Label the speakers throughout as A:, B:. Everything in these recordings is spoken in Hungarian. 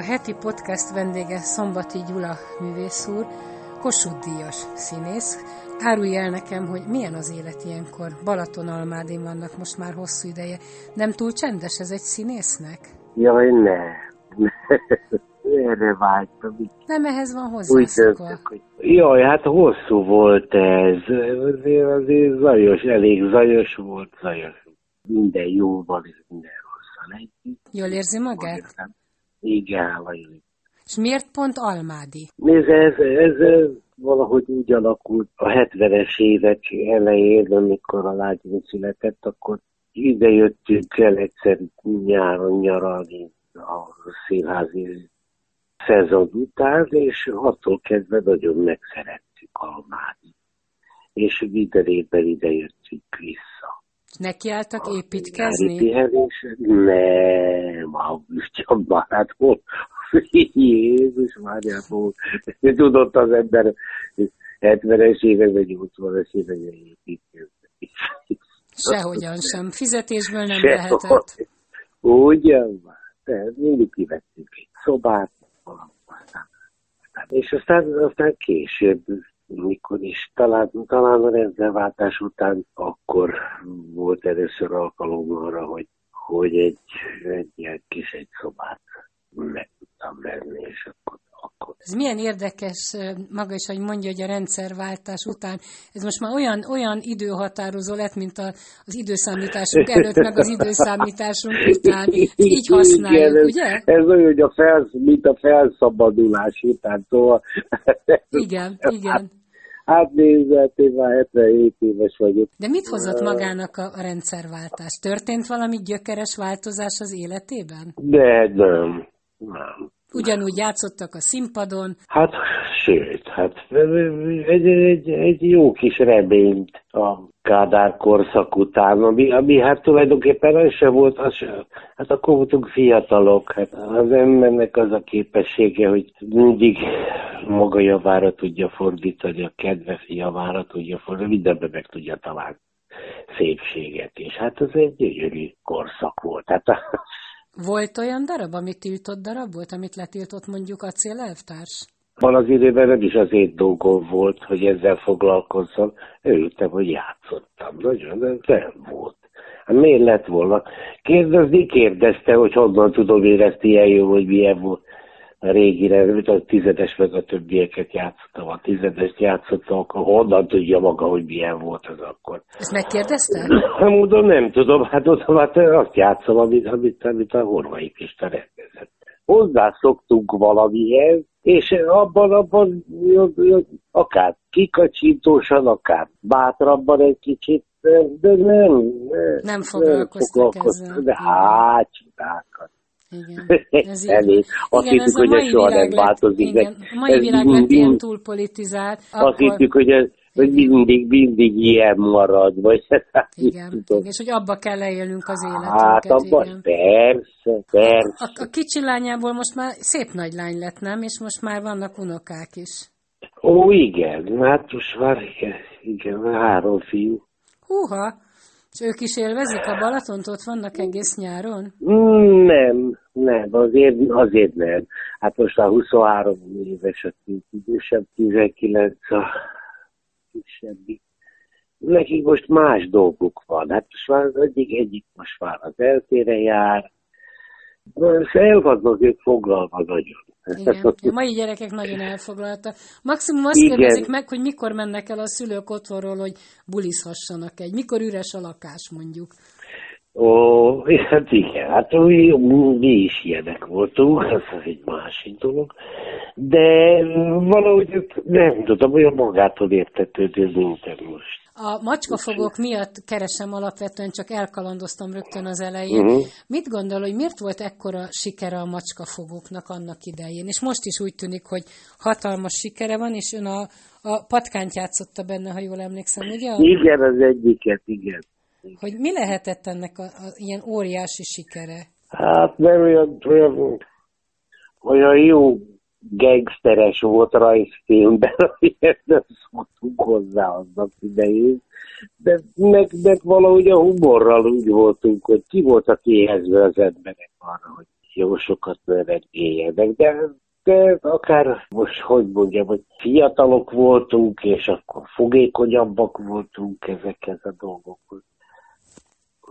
A: A heti podcast vendége Szombati Gyula művész úr, Kossuth Díjas színész. Árulj el nekem, hogy milyen az élet ilyenkor. Balatonalmádén vannak most már hosszú ideje. Nem túl csendes ez egy színésznek?
B: Jaj, ne. Erre vágytam.
A: Nem, ehhez van hozzászokva.
B: hogy... Jaj, hát hosszú volt ez. Azért, azért zajos, elég zajos volt, zajos. Minden jó van, és minden rosszal együtt.
A: Jól érzi magát?
B: Értem. Igen,
A: És miért pont Almádi?
B: Nézd, ez, ez, ez valahogy úgy alakult a 70-es évek elején, amikor a lányom született, akkor ide jöttünk el egyszer nyáron nyaralni a színházi szezon után, és attól kezdve nagyon megszerettük Almádi. És minden évben ide jöttünk vissza.
A: Nekiálltak építkezni?
B: pihenés? Nem, hát hol? Jézus Máriából. Tudott az ember 70-es években, 80-es években építkezni.
A: Sehogyan sem. Fizetésből nem
B: Sehogy.
A: lehetett.
B: Ugyan már, tehát mindig kivettünk egy szobát, valamit, és aztán, aztán később, mikor is, talán, talán a rendszerváltás után, akkor volt először alkalom arra, hogy, hogy egy, egy ilyen kis egy szobát meg tudtam venni, és akkor, akkor
A: Ez milyen érdekes maga is, hogy mondja, hogy a rendszerváltás után. Ez most már olyan, olyan időhatározó lett, mint a, az időszámításunk előtt, meg az időszámításunk után. Így használjuk,
B: Igen, ez,
A: ugye?
B: Ez olyan, hogy a felsz, mint a felszabadulás után, szóval...
A: Igen, igen.
B: Hát nézd, én már 77 éves vagyok.
A: De mit hozott magának a, a rendszerváltás? Történt valami gyökeres változás az életében?
B: De nem, nem.
A: Ugyanúgy játszottak a színpadon,
B: Hát, sőt, hát egy, egy, egy jó kis reményt a Kádár korszak után, ami, ami hát tulajdonképpen az se volt, az se, hát akkor voltunk fiatalok, hát az embernek az a képessége, hogy mindig maga javára tudja fordítani, a kedve javára tudja fordítani, mindenben meg tudja találni szépséget, és hát ez egy gyönyörű korszak volt. Hát
A: Volt olyan darab, amit tiltott darab volt, amit letiltott mondjuk a célelvtárs?
B: Van az időben nem is az én dolgom volt, hogy ezzel foglalkozzam. Örültem, hogy játszottam. Nagyon, nem volt. Hát miért lett volna? Kérdezni kérdezte, hogy honnan tudom én ezt ilyen jó, hogy milyen volt régire, mint a tizedes meg a többieket játszottam. A tizedes játszottam, akkor honnan tudja maga, hogy milyen volt az akkor.
A: Ezt megkérdezte?
B: Hát mondom, nem tudom, hát oda hát azt játszom, amit, amit, amit a Horvai Pista rendezett. Hozzászoktunk valamihez, és abban, abban akár kikacsintósan, akár bátrabban egy kicsit, de nem.
A: Nem foglalkoztak ezzel.
B: De hát, csodálkat.
A: Igen,
B: Elég. Azt
A: Igen,
B: hittük,
A: a
B: hogy ez soha nem
A: lett,
B: változik.
A: igen, a mai
B: ez
A: világ lett
B: mindig-
A: ilyen túlpolitizált,
B: Azt
A: akkor,
B: hittük, hogy, ez, hogy mindig, mindig ilyen marad, vagy hát
A: igen,
B: tudom.
A: és hogy abba kell leélnünk az
B: Hát
A: életünket,
B: abban
A: igen.
B: persze, persze.
A: A, a kicsi lányából most már szép nagy lány lett, nem? És most már vannak unokák is.
B: Ó, igen, hát most már igen, igen három fiú.
A: Húha! És ők is élvezik a Balatont, ott vannak egész nyáron?
B: Mm, Nem, nem, azért, azért nem. Hát most már 23 éves a idősebb, 19 a kisebbi. Nekik most más dolguk van. Hát most már az egyik, egyik most már az eltére jár. Most el vannak ők foglalva nagyon.
A: Igen, a mai gyerekek nagyon elfoglaltak. Maximum azt
B: Igen.
A: kérdezik meg, hogy mikor mennek el a szülők otthonról, hogy bulizhassanak egy. Mikor üres a lakás, mondjuk.
B: Ó, hát igen, hát mi, mi is ilyenek voltunk, ez egy másik dolog, de valahogy ez nem tudom, olyan magától értetődő minden most.
A: A macskafogók miatt keresem alapvetően, csak elkalandoztam rögtön az elején. Uh-huh. Mit gondol, hogy miért volt ekkora sikere a macskafogóknak annak idején? És most is úgy tűnik, hogy hatalmas sikere van, és ön a, a patkányt játszotta benne, ha jól emlékszem, ugye?
B: Igen, az egyiket, igen.
A: Hogy mi lehetett ennek a, a ilyen óriási sikere?
B: Hát nem olyan, olyan, olyan jó gangsteres volt rajzfilmben, amiért nem szoktunk hozzá aznak idején. De meg, meg valahogy a humorral úgy voltunk, hogy ki voltak éhezve az emberek arra, hogy jó sokat növekedjenek, de, de akár most hogy mondjam, hogy fiatalok voltunk, és akkor fogékonyabbak voltunk ezekhez a dolgokhoz.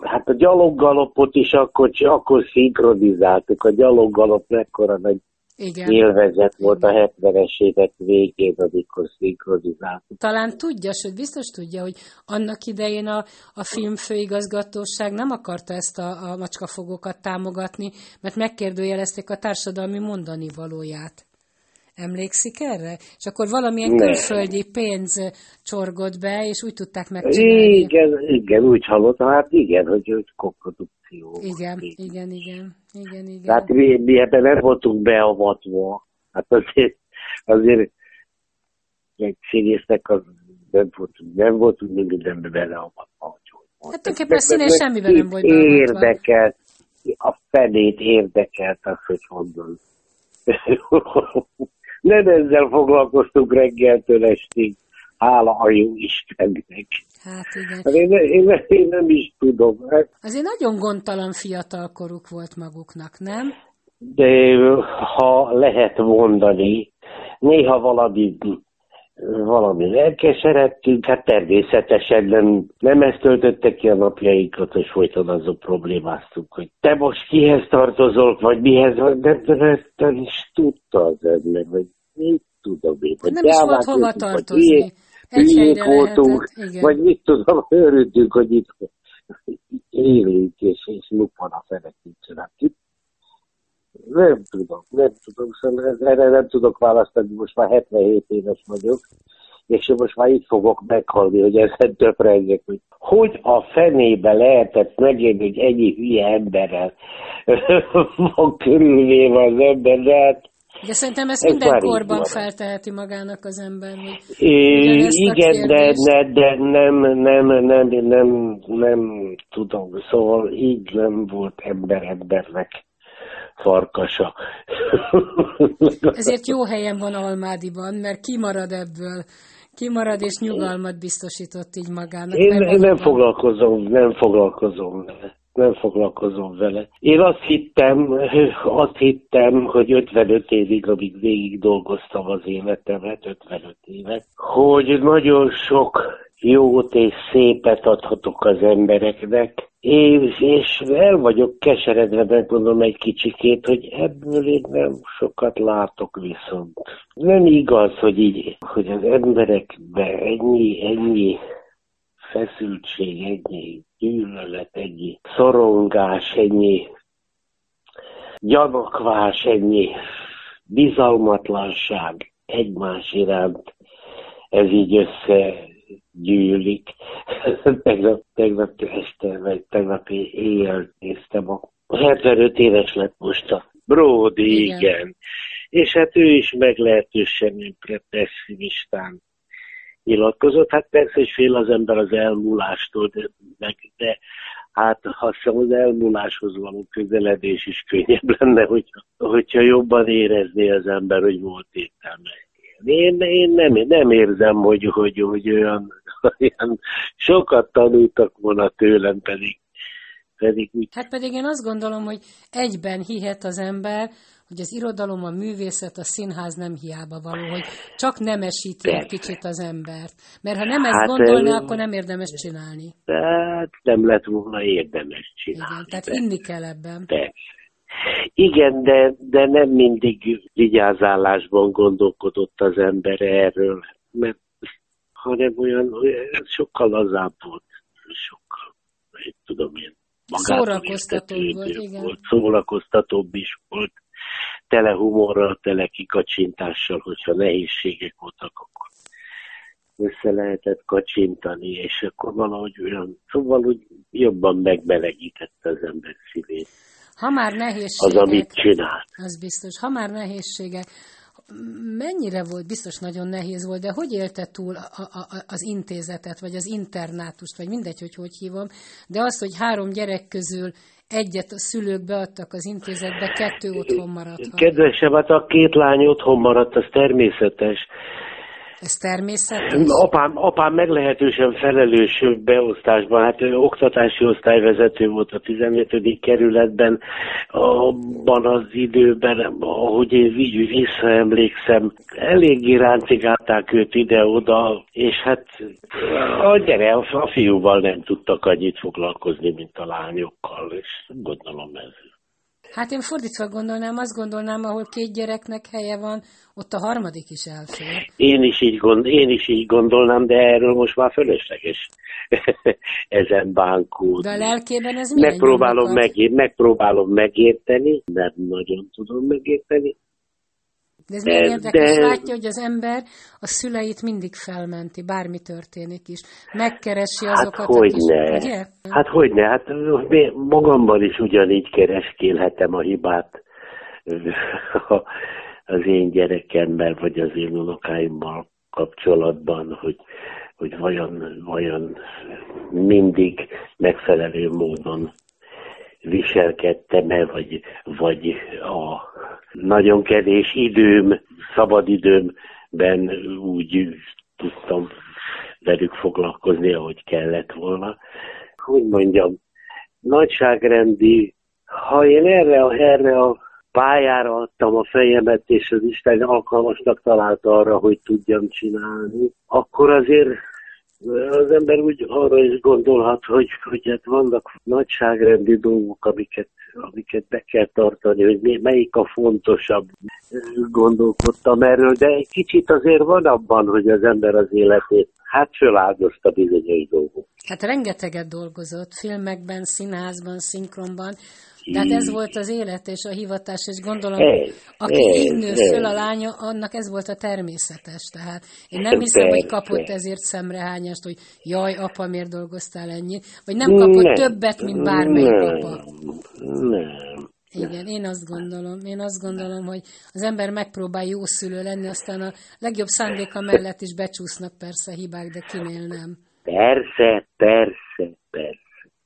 B: Hát a gyaloggalopot is akkor, akkor szinkronizáltuk. A gyaloggalop mekkora nagy igen. élvezet volt a 70-es évek végén, amikor szinkronizáltuk.
A: Talán tudja, sőt biztos tudja, hogy annak idején a, a filmfőigazgatóság nem akarta ezt a, a macskafogókat támogatni, mert megkérdőjelezték a társadalmi mondani valóját. Emlékszik erre? És akkor valamilyen ne. külföldi pénz csorgott be, és úgy tudták megcsinálni.
B: Igen, igen, úgy hallottam, hát igen, hogy, hogy koprodukció.
A: Igen, igen, igen, igen, igen.
B: Tehát mi, mi ebben nem voltunk beavatva. Hát azért, azért egy színésznek az nem voltunk, nem voltunk mindenbe beleavatva.
A: Hát tulajdonképpen a színész semmiben nem volt beavatva.
B: Érdekelt, a fenét érdekelt az, hogy honnan nem ezzel foglalkoztunk reggeltől estig. Hála a jó Istennek.
A: Hát igen.
B: Hát én, én, én nem is tudom. Hát,
A: Azért nagyon gondtalan fiatalkoruk volt maguknak, nem?
B: De ha lehet mondani, néha valami valami lelkeseredtünk, hát természetesen nem, nem ezt töltötte ki a napjaikat, hogy folyton azok problémáztunk, hogy te most kihez tartozol, vagy mihez, de, de, de is tudta az ember, vagy mit tudom én, vagy
A: nem is volt hova tartozni. Egy
B: voltunk, vagy mit tudom, örültünk, hogy itt élünk, és, és lupon a fenekítsen. Hát nem tudom, nem tudom, szóval erre nem tudok választani, most már 77 éves vagyok, és most már itt fogok meghalni, hogy ezen töprengek, hogy hogy a fenébe lehetett megérni, hogy ennyi hülye emberrel van körülvéve az ember, de hát
A: de szerintem ezt minden korban felteheti magának az ember. Hogy
B: é, igen, de, de, de nem, nem, nem, nem, nem tudom. Szóval így nem volt ember embernek farkasa.
A: Ezért jó helyen van Almádiban, mert kimarad ebből. Kimarad és nyugalmat biztosított így magának.
B: Én, én nem foglalkozom, nem foglalkozom. Nem foglalkozom vele. Én azt hittem, azt hittem, hogy 55 évig, amíg végig dolgoztam az életemet, 55 évet, hogy nagyon sok jót és szépet adhatok az embereknek, és, és el vagyok keseredve, megmondom egy kicsikét, hogy ebből én nem sokat látok viszont. Nem igaz, hogy így, hogy az emberekbe ennyi, ennyi feszültség, ennyi gyűlölet, ennyi szorongás, ennyi gyanakvás, ennyi bizalmatlanság egymás iránt, ez így össze gyűlik. tegnap, tegnap este, vagy tegnap éjjel néztem, a 75 éves lett most a Brody, igen. igen. És hát ő is meglehetősen pessimistán nyilatkozott. Hát persze, hogy fél az ember az elmúlástól, de, de, de hát azt hiszem az elmúláshoz való közeledés is könnyebb lenne, hogyha, hogyha jobban érezné az ember, hogy volt értelme. Én, én nem, nem érzem, hogy, hogy, hogy olyan olyan sokat tanultak volna tőlem, pedig, pedig úgy.
A: Hát pedig én azt gondolom, hogy egyben hihet az ember, hogy az irodalom, a művészet, a színház nem hiába való, hogy csak nemesíti egy kicsit az embert. Mert ha nem ezt hát, gondolná, akkor nem érdemes csinálni.
B: Hát nem lett volna érdemes csinálni.
A: Igen, tehát de. inni kell ebben.
B: Persze. Igen, de, de nem mindig vigyázálásban gondolkodott az ember erről, mert hanem olyan, olyan sokkal lazább volt, sokkal, én tudom én,
A: szórakoztatóbb volt, igen. volt,
B: szórakoztatóbb is volt, tele humorral, tele kikacsintással, hogyha nehézségek voltak, akkor össze lehetett kacsintani, és akkor valahogy olyan, szóval úgy jobban megbelegítette az ember szívét.
A: Ha már nehézségek...
B: Az, amit csinált.
A: Az biztos. Ha már nehézségek, mennyire volt, biztos nagyon nehéz volt, de hogy élte túl a, a, az intézetet, vagy az internátust, vagy mindegy, hogy hogy hívom, de az, hogy három gyerek közül egyet a szülők beadtak az intézetbe, kettő otthon maradt.
B: Kedvesem, hát a két lány otthon maradt, az természetes.
A: Ez természetes?
B: Apám, apám meglehetősen felelős beosztásban, hát ő oktatási osztályvezető volt a 15. kerületben, abban az időben, ahogy én így visszaemlékszem, eléggé ráncigálták őt ide-oda, és hát a gyere, a fiúval nem tudtak annyit foglalkozni, mint a lányokkal, és gondolom ez
A: Hát én fordítva gondolnám, azt gondolnám, ahol két gyereknek helye van, ott a harmadik is elfér.
B: Én is így, gond, én is így gondolnám, de erről most már fölösleges ezen bánkódni.
A: De a lelkében ez
B: megpróbálom, megér, megpróbálom megérteni, mert nagyon tudom megérteni,
A: de ez milyen érdekes, de... látja, hogy az ember a szüleit mindig felmenti, bármi történik is. Megkeresi hát azokat,
B: hát hogyne. ugye? Hát hogyne, hát magamban is ugyanígy kereskélhetem a hibát az én gyerekemmel, vagy az én unokáimmal kapcsolatban, hogy, hogy vajon, vajon mindig megfelelő módon viselkedtem-e, vagy, vagy a nagyon kevés időm, szabadidőmben úgy tudtam velük foglalkozni, ahogy kellett volna. Hogy mondjam, nagyságrendi, ha én erre, erre a pályára adtam a fejemet, és az Isten alkalmasnak találta arra, hogy tudjam csinálni, akkor azért az ember úgy arra is gondolhat, hogy, hogy hát vannak nagyságrendi dolgok, amiket, amiket be kell tartani, hogy melyik a fontosabb. Gondolkodtam erről, de egy kicsit azért van abban, hogy az ember az életét hát föláldozta bizonyos dolgok.
A: Hát rengeteget dolgozott filmekben, színházban, szinkronban, tehát ez volt az élet és a hivatás, és gondolom, ez, aki ez, így nő föl a lánya, annak ez volt a természetes. Tehát én nem hiszem, hogy kapott ezért szemrehányást, hogy jaj, apa, miért dolgoztál ennyit, vagy nem kapott nem, többet, mint bármelyik nem, apa.
B: Nem.
A: Igen, én azt gondolom, én azt gondolom, hogy az ember megpróbál jó szülő lenni, aztán a legjobb szándéka mellett is becsúsznak persze hibák, de kinél nem.
B: Persze, persze, persze.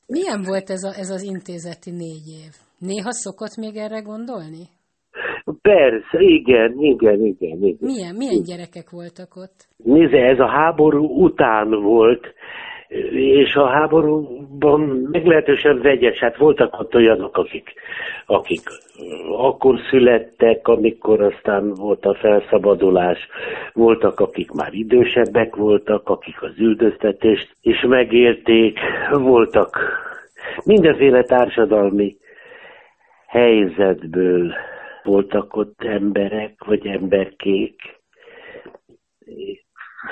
A: Milyen volt ez, a, ez az intézeti négy év? Néha szokott még erre gondolni?
B: Persze, igen, igen, igen. igen.
A: Milyen, milyen gyerekek voltak ott?
B: Nézze, ez a háború után volt, és a háborúban meglehetősen vegyes, hát voltak ott olyanok, akik, akik akkor születtek, amikor aztán volt a felszabadulás, voltak, akik már idősebbek voltak, akik az üldöztetést is megérték, voltak mindenféle társadalmi helyzetből voltak ott emberek, vagy emberkék,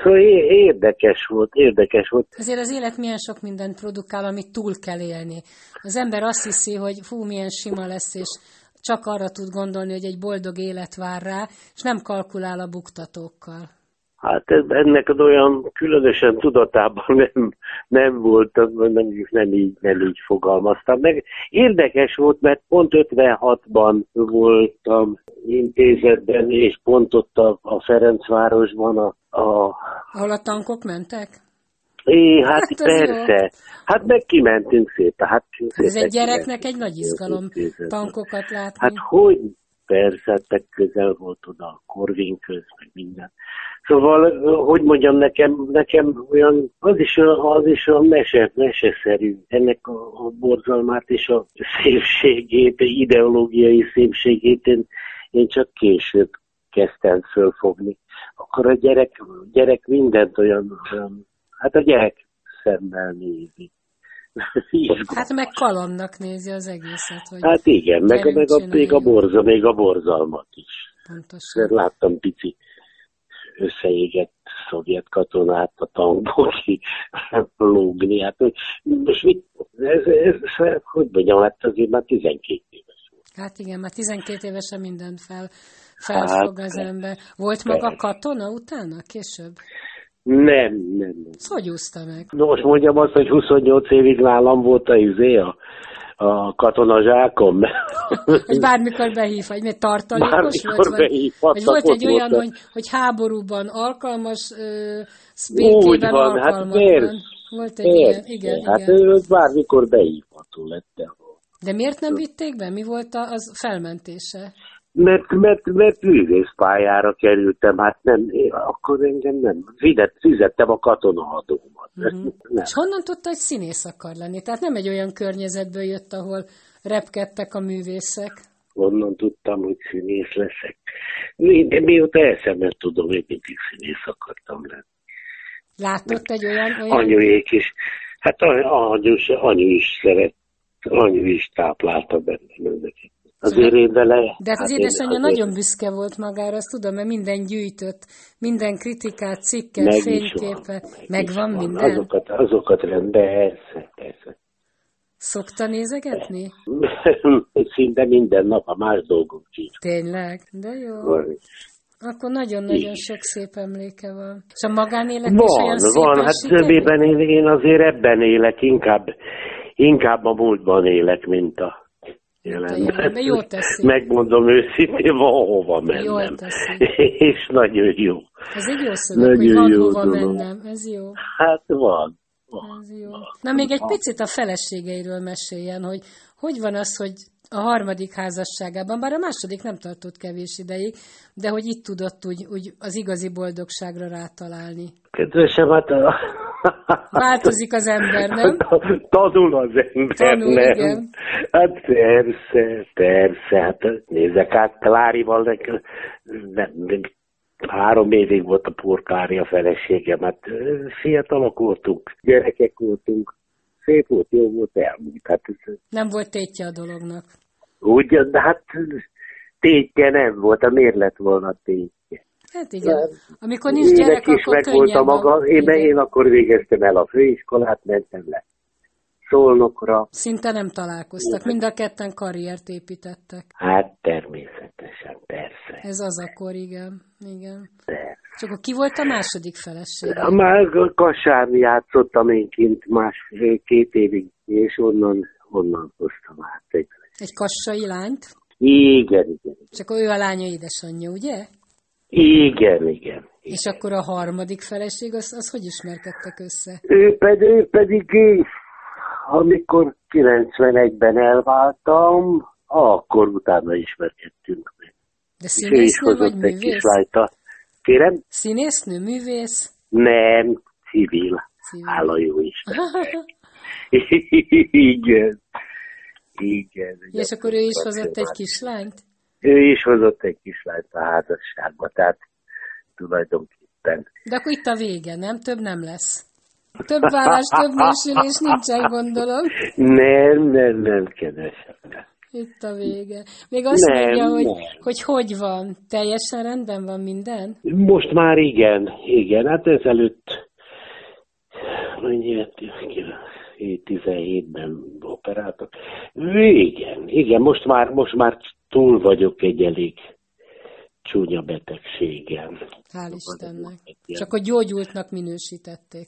B: Szóval érdekes volt, érdekes volt.
A: Azért az élet milyen sok mindent produkál, amit túl kell élni. Az ember azt hiszi, hogy fú, milyen sima lesz, és csak arra tud gondolni, hogy egy boldog élet vár rá, és nem kalkulál a buktatókkal.
B: Hát ennek az olyan különösen tudatában nem, nem voltam, nem, nem, így, nem így fogalmaztam meg. Érdekes volt, mert pont 56-ban voltam intézetben, és pont ott a, a Ferencvárosban a, a...
A: Ahol a tankok mentek?
B: É, hát, hát persze. Jó. Hát meg kimentünk szépen. Hát szépen
A: Ez egy gyereknek egy nagy izgalom tankokat látni.
B: Hát hogy? Persze, hát közel volt oda a korvényköz, meg minden. Szóval, hogy mondjam, nekem, nekem olyan, az is, az is a mese, meseszerű. Ennek a, a borzalmát és a szépségét, ideológiai szépségét én, én csak később kezdtem fölfogni. Akkor a gyerek, gyerek mindent olyan, olyan hát a gyerek szemmel nézi.
A: Hát meg kalannak nézi az egészet. Hogy
B: hát igen, meg, meg a, még a borza, még a borzalmat is. Pontosan. Láttam pici összeégett szovjet katonát a tankból lógni. Hát, most mit, ez, ez, ez, hogy mondjam, hát azért már 12 éves volt.
A: Hát igen, már 12 évesen mindent fel, felfog hát, az ember. Volt maga persze. katona utána, később?
B: Nem, nem, nem.
A: Ezt hogy úszta meg?
B: Nos, mondjam azt, hogy 28 évig nálam volt a izé, a, a katonazsákom.
A: Hogy bármikor behív, vagy mi tartalékos
B: Bármikor
A: volt? Vagy, volt egy olyan,
B: volt.
A: hogy, hogy háborúban alkalmas, ö,
B: Úgy
A: békében
B: van, hát
A: alkalmatlan.
B: persze.
A: Volt egy ilyen, igen,
B: hát
A: igen.
B: ő bármikor beívható lett. de-
A: De miért nem vitték be? Mi volt a, az felmentése?
B: Mert, mert, mert művészpályára kerültem, hát nem, én, akkor engem nem, fizet, fizettem a katonaadómat.
A: Mhm.
B: Nem.
A: És honnan tudta, hogy színész akar lenni? Tehát nem egy olyan környezetből jött, ahol repkedtek a művészek.
B: Onnan tudtam, hogy színész leszek. De mióta eszemet tudom, én mindig színész akartam lenni.
A: Látott egy olyan... olyan...
B: Anyuék is. Hát anyu, anyu is szeret, anyu is táplálta bennem ezeket. Azért én vele...
A: De hát az
B: én
A: édesanyja
B: azért
A: nagyon büszke volt magára, azt tudom, mert minden gyűjtött, minden kritikát, cikket,
B: meg
A: fényképet.
B: van, meg
A: Megvan
B: van.
A: minden?
B: Azokat, azokat rend, persze, persze.
A: Szokta nézegetni?
B: Szinte minden nap a más dolgok sincs.
A: Tényleg? De jó.
B: Van,
A: Akkor nagyon-nagyon sok szép emléke van. És a magánélet is olyan
B: van, van. hát többében én, én azért ebben élek, inkább, inkább a múltban élek, mint a jelenben.
A: jelenben. Jó teszi.
B: Megmondom őszintén, van hova mennem.
A: Jól teszi.
B: És nagyon jó.
A: Ez egy jó szöveg, hogy
B: Nagyon
A: van
B: jó
A: hova
B: dolog.
A: mennem. Ez jó.
B: Hát van. van.
A: Ez jó. Na még egy picit a feleségeiről meséljen, hogy hogy van az, hogy a harmadik házasságában, bár a második nem tartott kevés ideig, de hogy itt tudott úgy, úgy az igazi boldogságra rátalálni.
B: Kedvesem, hát...
A: Változik az ember, nem?
B: Tanul az ember,
A: Tanul,
B: nem?
A: igen.
B: Hát persze, persze. Hát nézzek át, Klárival nekem, nem, nem, három évig volt a purkári a feleségem, hát fiatalok voltunk, gyerekek voltunk, szép volt, jó volt, elmúlt. Hát
A: Nem volt tétje a dolognak.
B: ugyan, de hát tétje nem volt, a miért lett volna tétje?
A: Hát igen. Amikor nincs
B: Ének
A: gyerek,
B: is
A: akkor
B: meg volt a maga, én,
A: igen.
B: én akkor végeztem el a főiskolát, mentem le Szolnokra,
A: Szinte nem találkoztak. Mind a ketten karriert építettek.
B: hát természetesen, persze.
A: Ez az akkor, igen. igen.
B: persze.
A: És akkor ki volt a második feleség?
B: Már Kassán játszottam én kint másfél-két évig, és onnan, onnan hoztam át. egy-
A: Egy kassai lányt?
B: Igen, igen.
A: Csak ő a lánya édesanyja, ugye?
B: Igen, igen.
A: És akkor a harmadik feleség, az, az hogy ismerkedtek össze?
B: Ő pedig, ő pedig amikor 91-ben elváltam, akkor utána ismerkedtünk meg.
A: De
B: És ő is
A: színésznő vagy
B: hozott egy kis
A: művész?
B: rajta. Kérem?
A: Színésznő, művész?
B: Nem, civil.
A: Civil.
B: Hála jó Isten. igen. Igen.
A: És akkor ő is hozott egy kislányt?
B: Ő is hozott egy kislányt a házasságba, tehát tulajdonképpen.
A: De akkor itt a vége, nem? Több nem lesz. Több vállás, több nősülés nincsen, gondolom.
B: Nem, nem, nem, kedvesem.
A: Itt a vége. Még azt
B: Nem,
A: mondja, hogy,
B: nem.
A: hogy hogy van? Teljesen rendben van minden?
B: Most már igen, igen, hát ezelőtt mennyi 17-ben operáltak. Igen, igen, most már, most már túl vagyok egy elég csúnya betegségen.
A: Hál' Istennek. Csak hogy gyógyultnak minősítették.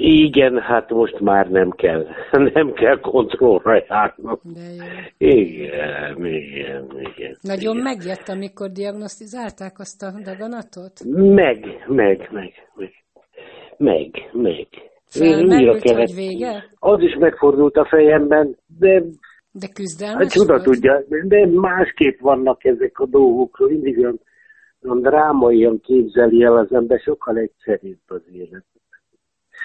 B: Igen, hát most már nem kell, nem kell kontrollra járnom.
A: De jó.
B: Igen, igen, igen.
A: Nagyon
B: igen.
A: megjött, amikor diagnosztizálták azt a daganatot?
B: Meg, meg, meg, meg. Meg, meg.
A: Felmerült,
B: Újra
A: hogy vége?
B: Az is megfordult a fejemben, de
A: De
B: hát
A: küzdelmes
B: csuda
A: volt?
B: tudja, de másképp vannak ezek a dolgok, mindig olyan, olyan drámaian képzeli el az ember, sokkal egyszerűbb az élet.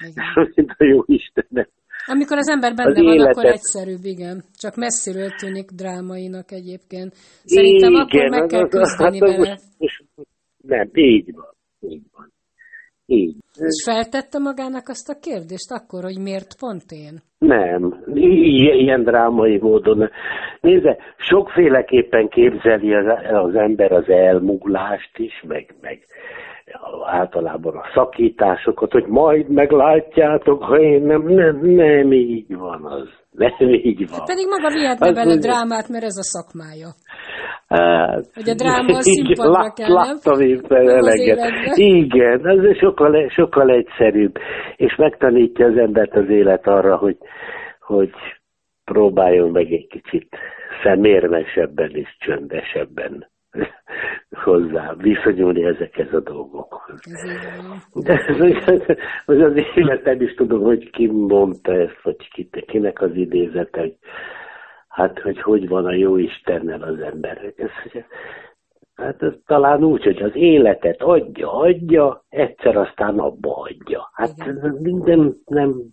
A: Igen.
B: Mint a jó Istenem.
A: Amikor az ember benne
B: Az
A: van,
B: életet-
A: akkor egyszerűbb, igen. Csak messziről tűnik drámainak egyébként. Szerintem akkor meg
B: az-
A: kell
B: az-
A: küzdeni
B: hát
A: vele.
B: most- most- Nem, így van. Így van. Így.
A: És feltette magának azt a kérdést akkor, hogy miért pont én?
B: Nem, ilyen drámai módon. Nézze, sokféleképpen képzeli az, az ember az elmúlást is, meg, meg általában a szakításokat, hogy majd meglátjátok, ha én nem, nem, nem így van az. Nem így van.
A: Pedig maga
B: Az
A: bele drámát, mert ez a szakmája. Hát, hogy a dráma a színpadra lát, kell,
B: Láttam én eleget. Igen, ez sokkal, sokkal egyszerűbb, és megtanítja az embert az élet arra, hogy, hogy próbáljon meg egy kicsit szemérmesebben és csöndesebben hozzá viszonyulni ezekhez a dolgokhoz. De az, az életem is tudom, hogy ki mondta ezt, vagy ki, kinek az idézet, hogy hát, hogy hogy van a jó Istennel az ember. Ez, hát ez talán úgy, hogy az életet adja, adja, egyszer aztán abba adja. Hát nem, nem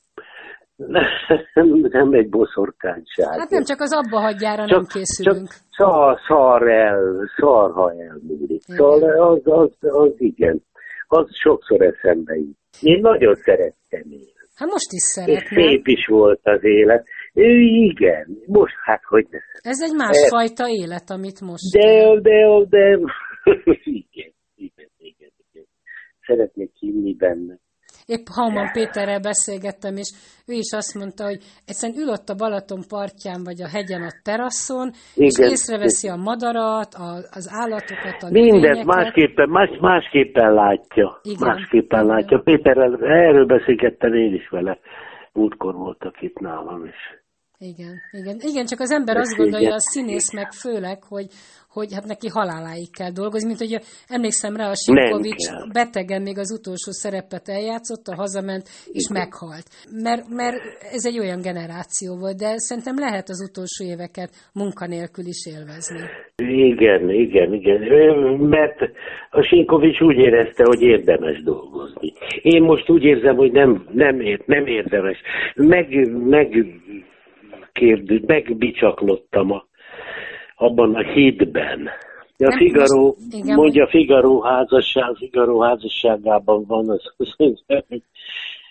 B: nem, nem egy boszorkányság.
A: Hát nem csak az abba hagyjára csak, nem készülünk. Csak
B: szar, szar el, szar, ha elmúlik. Szóval az, az, az igen. Az sokszor eszembe jut. Én nagyon szerettem én.
A: Hát most is szeretném.
B: És szép is volt az élet. Ő igen, most hát hogy ne
A: Ez egy másfajta élet, amit most...
B: De, de, de, igen, igen, igen, igen. Szeretnék hinni benne.
A: Épp Hauman Péterrel beszélgettem, és ő is azt mondta, hogy egyszerűen ül ott a Balaton partján, vagy a hegyen a teraszon, Igen. és észreveszi a madarat, a, az állatokat, a
B: Mindent másképpen, más, másképpen látja. Igen. Másképpen látja. Péterrel, erről beszélgettem én is vele. Múltkor voltak itt nálam is.
A: Igen, igen. Igen, csak az ember azt gondolja, a színész meg főleg, hogy, hogy hát neki haláláig kell dolgozni, mint hogy emlékszem rá, a Sinkovics betegen még az utolsó szerepet eljátszott, a hazament, és Igen. meghalt. Mert, mert ez egy olyan generáció volt, de szerintem lehet az utolsó éveket munkanélkül is élvezni.
B: Igen, igen, igen. Mert a Sinkovics úgy érezte, hogy érdemes dolgozni. Én most úgy érzem, hogy nem, nem, nem érdemes. Meg, meg kérdő, megbicsaklottam a, abban a hitben. A Figaro, igen, mondja Figaro házasság, Figaro házasságában van az, hogy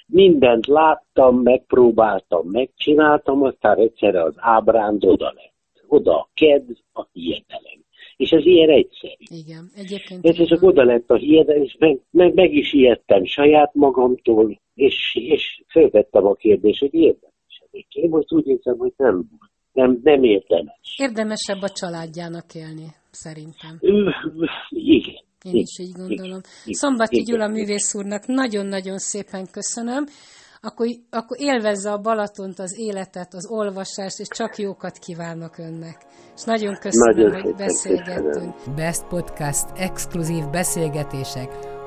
B: mindent láttam, megpróbáltam, megcsináltam, aztán egyszerre az ábránd oda lett. Oda a kedv, a hiedelem. És ez ilyen egyszerű.
A: Igen, egyébként.
B: Ez csak oda lett a hiedelem, és meg, meg, meg is ijedtem saját magamtól, és, és felvettem a kérdést, hogy érdemes én most úgy érzem, hogy nem nem, nem érdemes.
A: Érdemesebb a családjának élni, szerintem.
B: igen.
A: Én is így gondolom. Szombati Gyula művész úrnak nagyon-nagyon szépen köszönöm. Akkor, akkor élvezze a Balatont, az életet, az olvasást, és csak jókat kívánok önnek. És nagyon köszönöm, nagyon hogy beszélgettünk. Köszönöm. Best Podcast exkluzív beszélgetések,